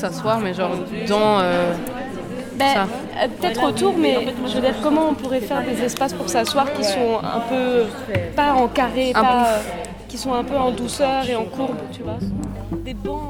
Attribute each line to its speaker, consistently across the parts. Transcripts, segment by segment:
Speaker 1: s'asseoir, mais genre dans euh,
Speaker 2: Ben, euh, Peut-être autour, mais je veux dire, comment on pourrait faire des espaces pour s'asseoir qui sont un peu, pas en carré,
Speaker 1: Un
Speaker 2: pas, euh, qui sont un peu en douceur et en courbe, tu vois.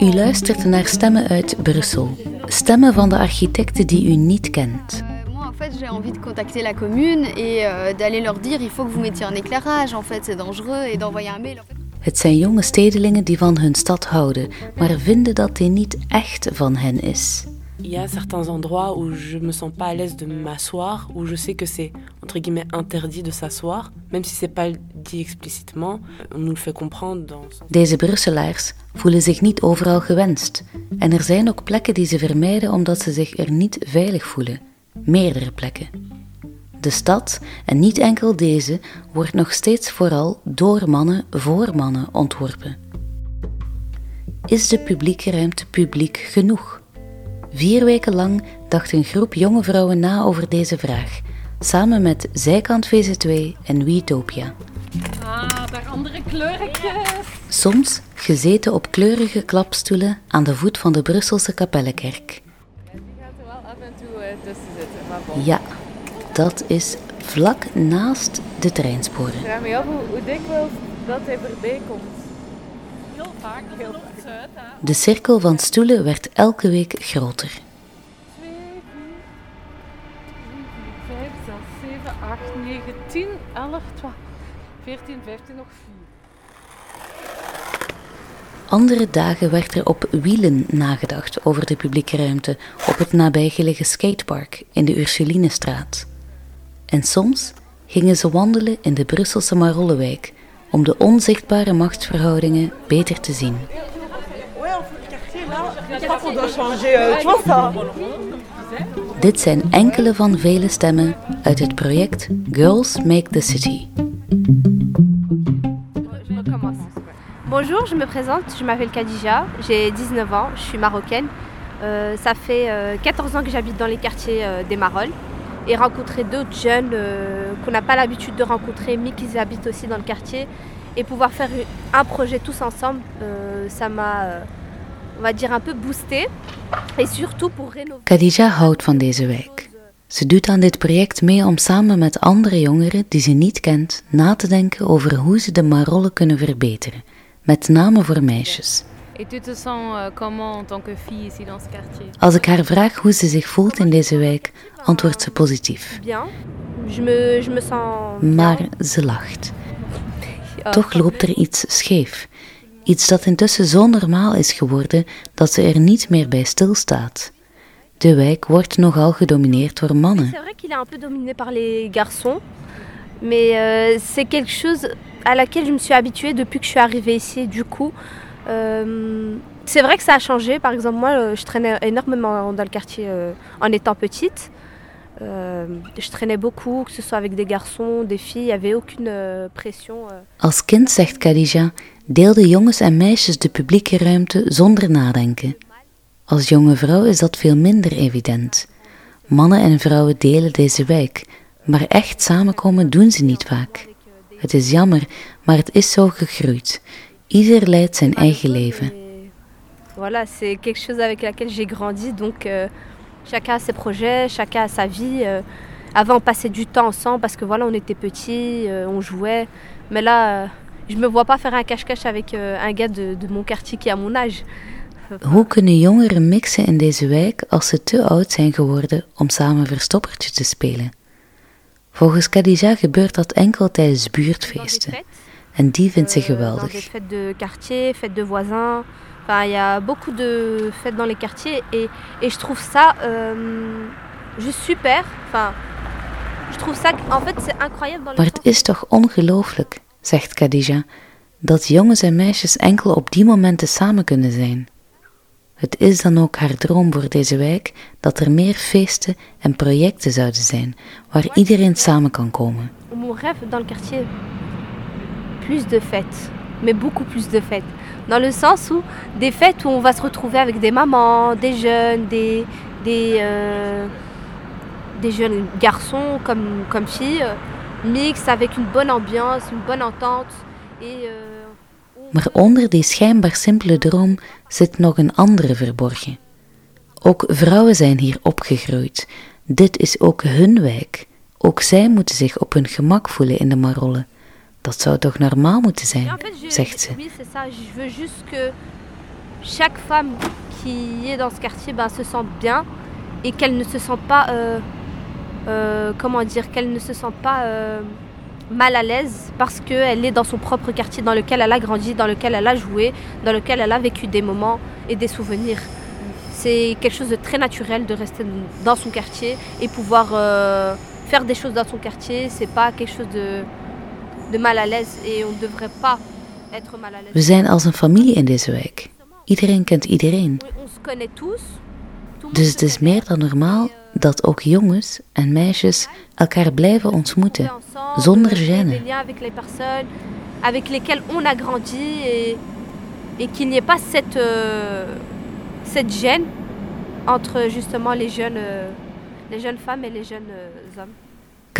Speaker 3: U luistert naar stemmen uit Brussel. Stemmen van de architecten die u niet kent.
Speaker 4: Euh, Moi, en fait, j'ai envie de contacter la commune et euh, d'aller leur dire il faut que vous mettiez un éclairage, en fait, c'est dangereux, et d'envoyer un mail. En fait.
Speaker 3: Het zijn jonge stedelingen die van hun stad houden, maar vinden dat die niet echt van hen is.
Speaker 5: Il y a certains endroits où je me sens pas à l'aise de m'asseoir, où je sais que c'est entre guillemets interdit de s'asseoir, même si c'est pas dit explicitement, on nous le fait comprendre dans
Speaker 3: Deze Brusselaars voelen zich niet overal gewenst. En er zijn ook plekken die ze vermijden omdat ze zich er niet veilig voelen. Meerdere plekken. De stad, en niet enkel deze, wordt nog steeds vooral door mannen voor mannen ontworpen. Is de publieke ruimte publiek genoeg? Vier weken lang dacht een groep jonge vrouwen na over deze vraag, samen met Zijkant VZ2 en Wietopia.
Speaker 2: Ah, daar andere kleuretjes.
Speaker 3: Soms gezeten op kleurige klapstoelen aan de voet van de Brusselse Kapellenkerk.
Speaker 1: Die gaat er wel af en toe eh, tussen zitten. Maar bon.
Speaker 3: Ja, dat is vlak naast de treinsporen.
Speaker 1: Ik vraag me af hoe, dikwijls dat hij voorbij komt.
Speaker 2: Heel vaak, uit. Hè.
Speaker 3: De cirkel van stoelen werd elke week groter.
Speaker 1: 2, 4, 5, 6, 7, 8, 9, 10, 11, 12, 14, 15, nog 4.
Speaker 3: Andere dagen werd er op wielen nagedacht over de publieke ruimte op het nabijgelegen skatepark in de Ursulinestraat. En soms gingen ze wandelen in de Brusselse Marollewijk om de onzichtbare machtsverhoudingen beter te zien. Dit zijn enkele van vele stemmen uit het project Girls Make the City.
Speaker 6: Bonjour, je me présente, je m'appelle Khadija, j'ai 19 ans, je suis marocaine. Euh, ça fait euh, 14 ans que j'habite dans les quartiers euh, des Marolles et rencontrer d'autres jeunes euh, qu'on n'a pas l'habitude de rencontrer mais qui habitent aussi dans le quartier et pouvoir faire un projet tous ensemble, euh, ça m'a, euh, on va dire, un peu boosté et surtout pour rénover.
Speaker 3: Khadija houdt van deze wijk. Ze doet aan dit project mee om samen met andere jongeren die ze niet kent na te denken over hoe ze de Marollen kunnen verbeteren, met name voor meisjes.
Speaker 1: Et tu te sens euh, comment en tant que fille ici dans ce quartier
Speaker 3: Als ik haar vraag hoe ze zich voelt in deze wijk, antwoordt ze positief.
Speaker 6: Bien, je me, je me sens.
Speaker 3: Maar ze lacht.
Speaker 6: Euh,
Speaker 3: Toch loopt er iets scheef. Iets dat intussen zo normaal is geworden dat ze er niet meer bij stilstaat. De wijk wordt nogal gedomineerd door mannen.
Speaker 6: C'est vrai qu'il est un peu dominé par les garçons, mais euh, c'est quelque chose à laquelle je me suis habituée depuis que je suis arrivée ici. Du coup, euh, c'est vrai que ça a changé. Par exemple, moi, euh, je traînais énormément dans le quartier euh, en étant petite. Euh, je traînais beaucoup, que ce soit avec des garçons, des filles. Il n'y avait aucune euh, pression. euh.
Speaker 3: Als kind, zegt Khadija, deelden jongens en meisjes de publieke ruimte zonder nadenken. Als jonge vrouw is dat veel minder evident. Mannen en vrouwen delen deze wijk, maar echt samenkomen doen ze niet vaak. Het is jammer, maar het is zo gegroeid. Ieder leidt zijn eigen leven.
Speaker 6: Voilà, c'est quelque chose avec laquelle j'ai grandi. Donc, euh, chacun a ses projets, chacun a sa vie. euh. avant, on passait du temps ensemble parce que voilà, on était petits, euh, on jouait. Mais là, je me vois pas faire un cache-cache avec un gars de, de mon quartier qui a mon âge.
Speaker 3: Hoe kunnen jongeren mixen in deze wijk als ze te oud zijn geworden om samen verstoppertje te spelen? Volgens Khadija gebeurt dat enkel tijdens buurtfeesten. En die vindt ze geweldig.
Speaker 6: fêtes de quartier, fêtes de voisins. Enfin, il y a beaucoup de fêtes dans les quartiers et, et je trouve ça euh, juste super. Enfin, je trouve ça, en fait, c'est incroyable dans
Speaker 3: Maar het is toch ongelooflijk, zegt Khadija, dat jongens en meisjes enkel op die momenten samen kunnen zijn. Het is dan ook haar droom voor deze wijk dat er meer feesten en projecten zouden zijn waar iedereen samen kan komen.
Speaker 6: Mon rêve dans le quartier, plus de fêtes, mais beaucoup plus de fêtes. Dans le sens où des fêtes où on va se retrouver avec des mamans, des jeunes, des, des, euh, des jeunes garçons comme, comme filles, euh, mixtes avec une bonne ambiance, une bonne entente. Et, euh,
Speaker 3: Maar onder die schijnbaar simpele droom zit nog een andere verborgen. Ook vrouwen zijn hier opgegroeid. Dit is ook hun wijk. Ook zij moeten zich op hun gemak voelen in de Marolle. Dat zou toch normaal moeten zijn, zegt ze.
Speaker 6: Oui, c'est ça. Je veux juste que chaque femme qui est dans ce quartier ben, se sente bien et qu'elle ne se sente pas, euh, euh, comment dire, qu'elle ne se sente pas euh, mal à l'aise parce qu'elle est dans son propre quartier dans lequel elle a grandi, dans lequel elle a joué, dans lequel elle a vécu des moments et des souvenirs. C'est quelque chose de très naturel de rester dans son quartier et pouvoir euh, faire des choses dans son quartier. C'est pas quelque chose de, de mal à l'aise et on ne devrait pas être mal à l'aise.
Speaker 3: We zijn als een familie in deze wijk. Iedereen kent iedereen. Dus het is
Speaker 6: connaît.
Speaker 3: meer dan normaal dat ook jongens en meisjes elkaar blijven ontmoeten,
Speaker 6: ensemble,
Speaker 3: zonder
Speaker 6: créer
Speaker 3: gêne.
Speaker 6: Des liens avec les personnes avec lesquelles on a grandi et, et qu'il n'y ait pas cette, euh, cette gêne entre justement les jeunes, euh, les jeunes femmes et les jeunes euh, hommes.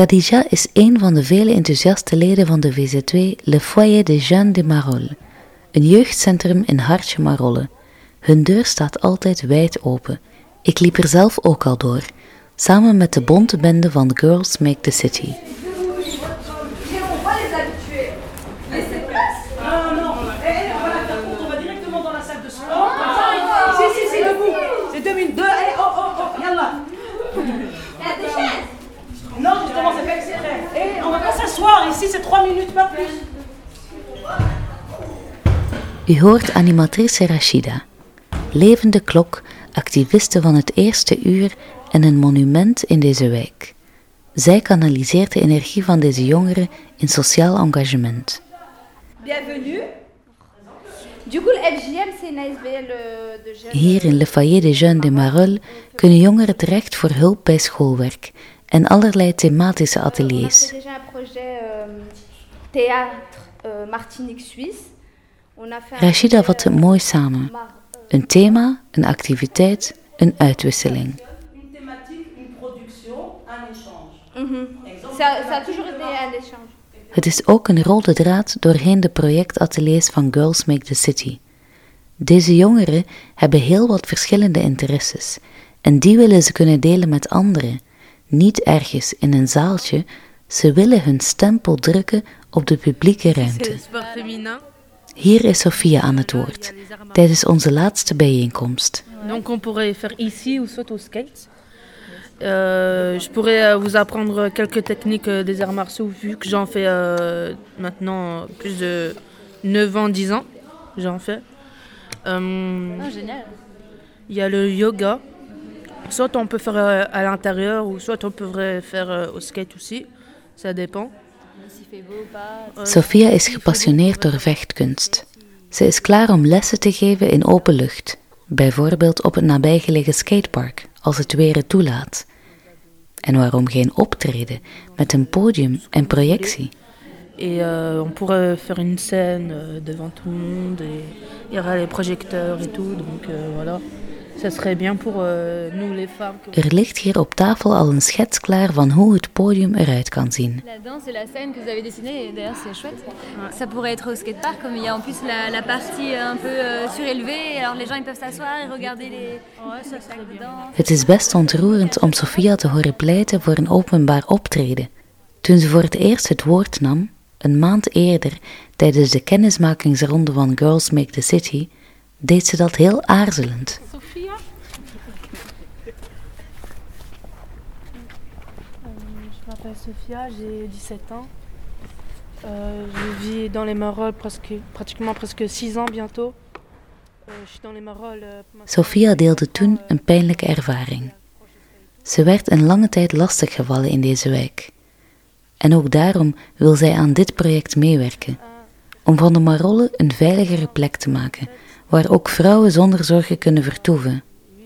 Speaker 3: Khadija is een van de vele enthousiaste leden van de VZ2 Le Foyer des Jeunes de Marolles, een jeugdcentrum in Hartje Marolle. Hun deur staat altijd wijd open. Ik liep er zelf ook al door, samen met de bonte bende van Girls Make the City.
Speaker 7: On va directement dans la salle de sport. Si, si, si, debout. C'est deux minutes. Deux, allez, oh, oh, oh, yallah. Non, justement, c'est pas exprès. Et on va pas s'asseoir. Ici, c'est trois minutes, pas plus.
Speaker 3: U hoort animatrice Rashida. Levende klok, activiste van het eerste uur en een monument in deze wijk. Zij kanaliseert de energie van deze jongeren in sociaal engagement.
Speaker 6: Bienvenue. Du coup, le FJM, c'est une ASBL de jeunes.
Speaker 3: Hier in Le Foyer des Jeunes de Marolles kunnen jongeren terecht voor hulp bij schoolwerk en allerlei thematische ateliers.
Speaker 6: euh, euh, Martinique Suisse. On a fait un
Speaker 3: Rashida
Speaker 6: projet,
Speaker 3: vat het
Speaker 6: euh,
Speaker 3: mooi samen.
Speaker 6: Mar-
Speaker 3: Een thema, een activiteit, een uitwisseling.
Speaker 6: Mhm.
Speaker 3: Het is ook een rode draad doorheen de projectateliers van Girls Make the City. Deze jongeren hebben heel wat verschillende interesses en die willen ze kunnen delen met anderen. Niet ergens in een zaaltje, ze willen hun stempel drukken op de publieke ruimte. Hier is Sophia aan het woord, tijdens onze laatste bijeenkomst.
Speaker 8: Donc on pourrait faire ici ou soit au skate. Euh, je pourrais euh, vous apprendre quelques techniques euh, des arts martiaux vu que j'en fais euh, maintenant plus de 9 ans, 10 ans. J'en fais. Euh,
Speaker 1: génial.
Speaker 8: Il y a le yoga. Soit on peut faire euh, à l'intérieur ou soit on pourrait faire euh, au skate aussi. Ça dépend. Euh,
Speaker 3: Sophia is gepassioneerd door vechtkunst. Ze is klaar om lessen te geven in open lucht, bijvoorbeeld op het nabijgelegen skatepark, als het weer het toelaat. En waarom geen optreden met een podium en projectie?
Speaker 8: Et euh, on pourrait faire une scène devant tout le monde et il y aura les projecteurs et tout. Donc euh, voilà, ça serait bien pour euh, nous les femmes. que-
Speaker 3: Er ligt hier op tafel al een schets klaar van hoe het podium eruit kan zien.
Speaker 9: La danse et la scène que vous avez dessinée, et d'ailleurs c'est chouette. Ça pourrait être au skatepark, comme il y a en plus la, la partie un peu surélevée, alors les gens ils peuvent s'asseoir et regarder les, les spectacles de danse.
Speaker 3: Het is best ontroerend om Sophia te horen pleiten voor een openbaar optreden. Toen ze voor het eerst het woord nam, een maand eerder, tijdens de kennismakingsronde van Girls Make the City, deed ze dat heel aarzelend.
Speaker 1: Sophia?
Speaker 2: Je m'appelle Sophia, j'ai 17 ans. Euh, je vis dans les Marolles presque, pratiquement presque 6 ans bientôt. Euh, je suis dans les Marolles. euh,
Speaker 3: Sophia deelde toen een pijnlijke ervaring. Ze werd een lange tijd lastiggevallen in deze wijk. En ook daarom wil zij aan dit project meewerken. Om van de Marolle een veiligere plek te maken, waar ook vrouwen zonder zorgen kunnen vertoeven.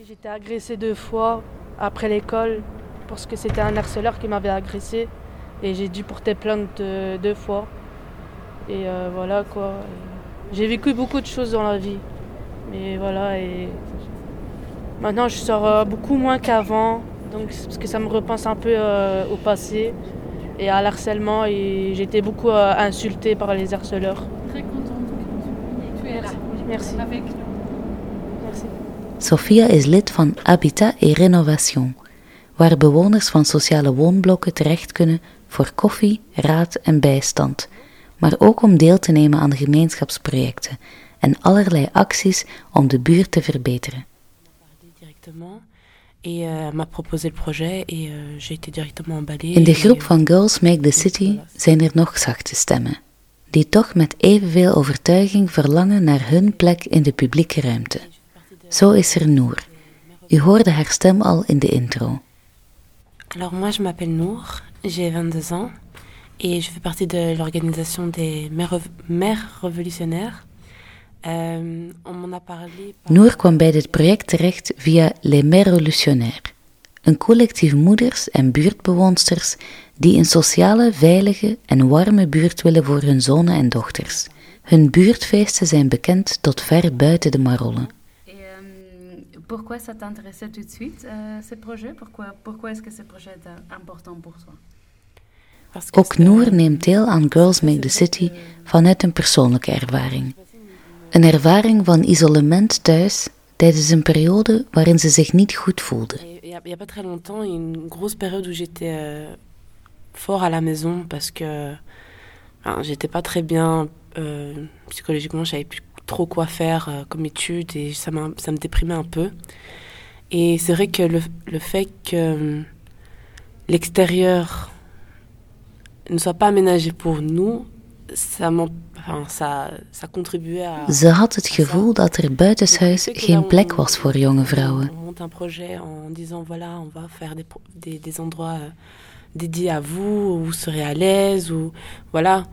Speaker 2: J'étais agressée deux fois après l'école parce que c'était un harceleur qui m'avait agressée. Et j'ai dû porter plainte euh, deux fois. Et euh, voilà quoi. J'ai vécu beaucoup de choses dans la vie. Mais voilà, et maintenant je sors euh, beaucoup moins qu'avant. Donc parce que ça me repense un peu euh, au passé et à l'harcèlement. Et j'ai été beaucoup euh, insultée par les harceleurs.
Speaker 1: Très contente que tu es là.
Speaker 2: Merci. Merci.
Speaker 3: Sophia is lid van Habitat et Rénovation, waar bewoners van sociale woonblokken terecht kunnen voor koffie, raad en bijstand, maar ook om deel te nemen aan gemeenschapsprojecten en allerlei acties om de buurt te verbeteren. In de groep van Girls Make the City zijn er nog zachte stemmen, die toch met evenveel overtuiging verlangen naar hun plek in de publieke ruimte. Zo is er Noor. U hoorde haar stem al in de intro.
Speaker 5: Alors moi je m'appelle Noor, j'ai 22 ans et je fais partie de l'organisation des mères, révolutionnaires. Euh, on a parlé.
Speaker 3: Noor kwam bij dit project terecht via Les Mères Révolutionnaires, een collectief moeders en buurtbewoonsters die een sociale, veilige en warme buurt willen voor hun zonen en dochters. Hun buurtfeesten zijn bekend tot ver buiten de Marollen.
Speaker 10: Pourquoi ça t'intéressait tout de suite, euh, ce projet Pourquoi, pourquoi est-ce que ce projet est important pour toi?
Speaker 3: Ook Noor neemt deel aan Girls Make the City vanuit een persoonlijke ervaring. Een ervaring van isolement thuis tijdens een periode waarin ze zich niet goed voelde.
Speaker 5: Il n'y a pas très longtemps, une grosse période où j'étais euh, fort à la maison parce que enfin, j'étais pas très bien euh, psychologiquement, j'avais plus trop quoi faire euh, comme étude et ça, ça me déprimait un peu. Et c'est vrai que le, le fait que euh, l'extérieur ne soit pas aménagé pour nous, ça, enfin, ça, ça contribuait à...
Speaker 3: Ze had het gevoel dat er buitenshuis geen plek was voor jonge vrouwen.
Speaker 5: On monte un projet en disant voilà, on va faire des, des, des endroits euh, dédiés à vous, où vous serez à l'aise, ou voilà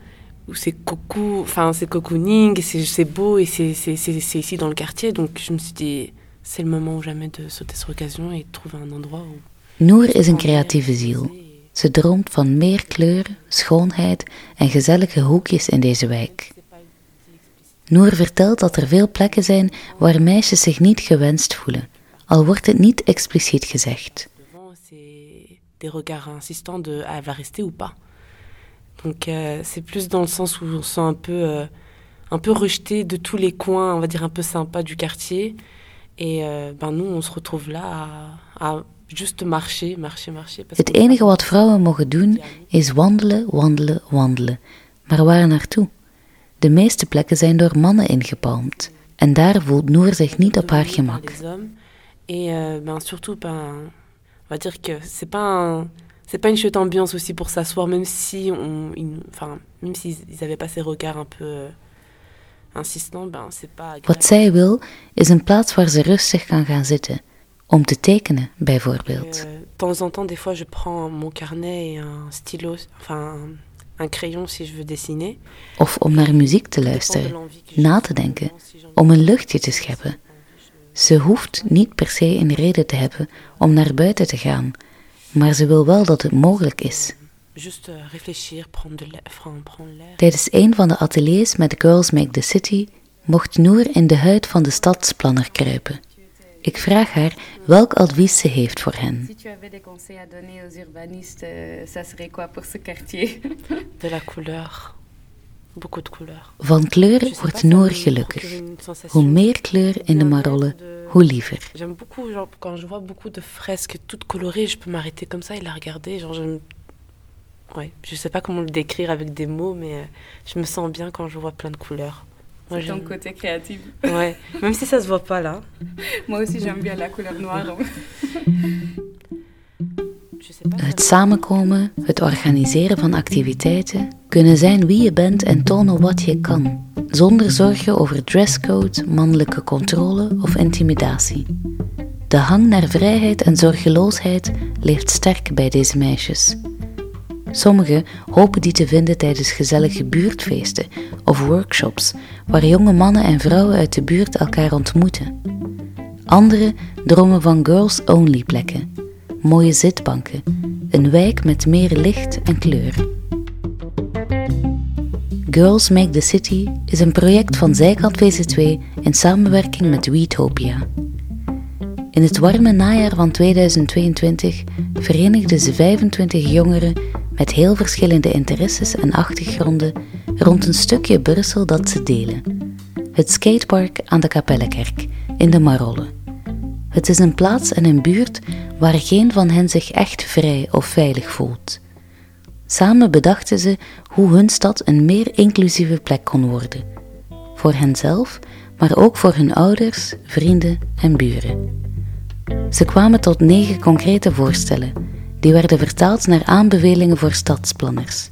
Speaker 5: c'est coucou, enfin c'est cocooning, c'est beau et c'est ici dans le quartier. Donc je me suis dit, c'est le moment ou jamais de sauter sur l'occasion et de trouver un endroit où.
Speaker 3: Noor is een creatieve ziel. Ze droomt van meer kleur, schoonheid en gezellige hoekjes in deze wijk. Noor vertelt dat er veel plekken zijn waar meisjes zich niet gewenst voelen, al wordt het niet expliciet gezegd.
Speaker 5: Des regards insistants de ah, elle va rester ou pas. Donc euh, c'est plus dans le sens où on se sent un peu, euh, un peu rejeté de tous les coins, on va dire un peu sympas du quartier. Et euh, ben nous, on se retrouve là à, à juste marcher, marcher, marcher.
Speaker 3: Het enige wat vrouwen mogen doen is wandelen, wandelen, wandelen. Maar waar naartoe? De meeste plekken zijn door mannen ingepalmd. En daar voelt Noor zich niet op haar gemak.
Speaker 5: Et euh, ben surtout, ben, on va dire que c'est pas un, c'est pas une chouette ambiance aussi pour s'asseoir, même si on, enfin, même s'ils avaient pas ces regards un peu euh, insistants, ben c'est pas.
Speaker 3: Wat zij wil is een plaats waar ze rustig kan gaan zitten, om te tekenen bijvoorbeeld.
Speaker 5: Euh, de temps en temps, des fois, je prends mon carnet et un stylo, enfin un crayon si je veux dessiner.
Speaker 3: Of om naar muziek te luisteren, na te denken, om een luchtje te scheppen. Ze hoeft niet per se een reden te hebben om naar buiten te gaan maar ze wil wel dat het mogelijk is. Tijdens een van de ateliers met Girls Make the City mocht Noor in de huid van de stadsplanner kruipen. Ik vraag haar welk advies ze heeft voor hen.
Speaker 10: Si tu avais des conseils à donner aux urbanistes, ça serait quoi pour ce quartier
Speaker 5: De la couleur. Beaucoup de couleur.
Speaker 3: Van kleur wordt Noor gelukkig. Hoe meer kleur in de Marolle, hoe liever.
Speaker 5: J'aime beaucoup, genre, quand je vois beaucoup de fresques toutes colorées, je peux m'arrêter comme ça et la regarder. Genre, je, ouais, je sais pas comment le décrire avec des mots, mais euh, je me sens bien quand je vois plein de couleurs.
Speaker 10: C'est ton côté créatif.
Speaker 5: Ouais, même si ça se voit pas là.
Speaker 10: Moi aussi, j'aime bien la couleur noire.
Speaker 3: Het samenkomen, het organiseren van activiteiten, kunnen zijn wie je bent en tonen wat je kan, zonder zorgen over dresscode, mannelijke controle of intimidatie. De hang naar vrijheid en zorgeloosheid leeft sterk bij deze meisjes. Sommigen hopen die te vinden tijdens gezellige buurtfeesten of workshops, waar jonge mannen en vrouwen uit de buurt elkaar ontmoeten. Anderen dromen van girls-only plekken, mooie zitbanken, een wijk met meer licht en kleur. Girls Make the City is een project van Zijkant VC2 in samenwerking met Weetopia. In het warme najaar van 2022 verenigden ze 25 jongeren met heel verschillende interesses en achtergronden rond een stukje Brussel dat ze delen. Het skatepark aan de Kapellekerk in de Marolle. Het is een plaats en een buurt waar geen van hen zich echt vrij of veilig voelt. Samen bedachten ze hoe hun stad een meer inclusieve plek kon worden. Voor henzelf, maar ook voor hun ouders, vrienden en buren. Ze kwamen tot negen concrete voorstellen, die werden vertaald naar aanbevelingen voor stadsplanners.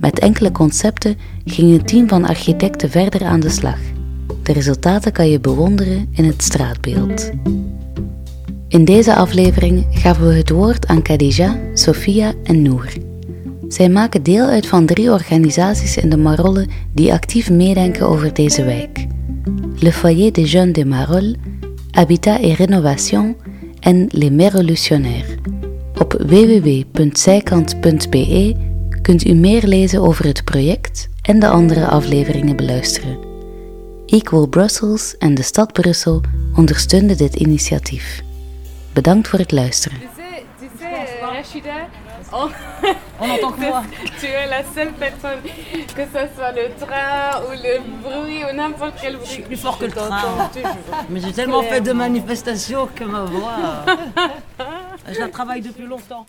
Speaker 3: Met enkele concepten ging een team van architecten verder aan de slag. De resultaten kan je bewonderen in het straatbeeld. In deze aflevering gaven we het woord aan Khadija, Sofia en Noor. Zij maken deel uit van drie organisaties in de Marolle die actief meedenken over deze wijk. Le Foyer des Jeunes de Marolles, Habitat et Rénovation en Les Merolutionnaires. Op www.zijkant.be kunt u meer lezen over het project en de andere afleveringen beluisteren. Equal Brussels en de stad Brussel ondersteunden dit initiatief. Bedankt voor het luisteren.
Speaker 1: On, entend que moi. Tu es la seule personne, que ce soit le train ou le bruit ou n'importe quel bruit.
Speaker 7: Je suis plus fort que le train. Mais j'ai tellement fait de manifestations que ma voix. Je la travaille depuis longtemps.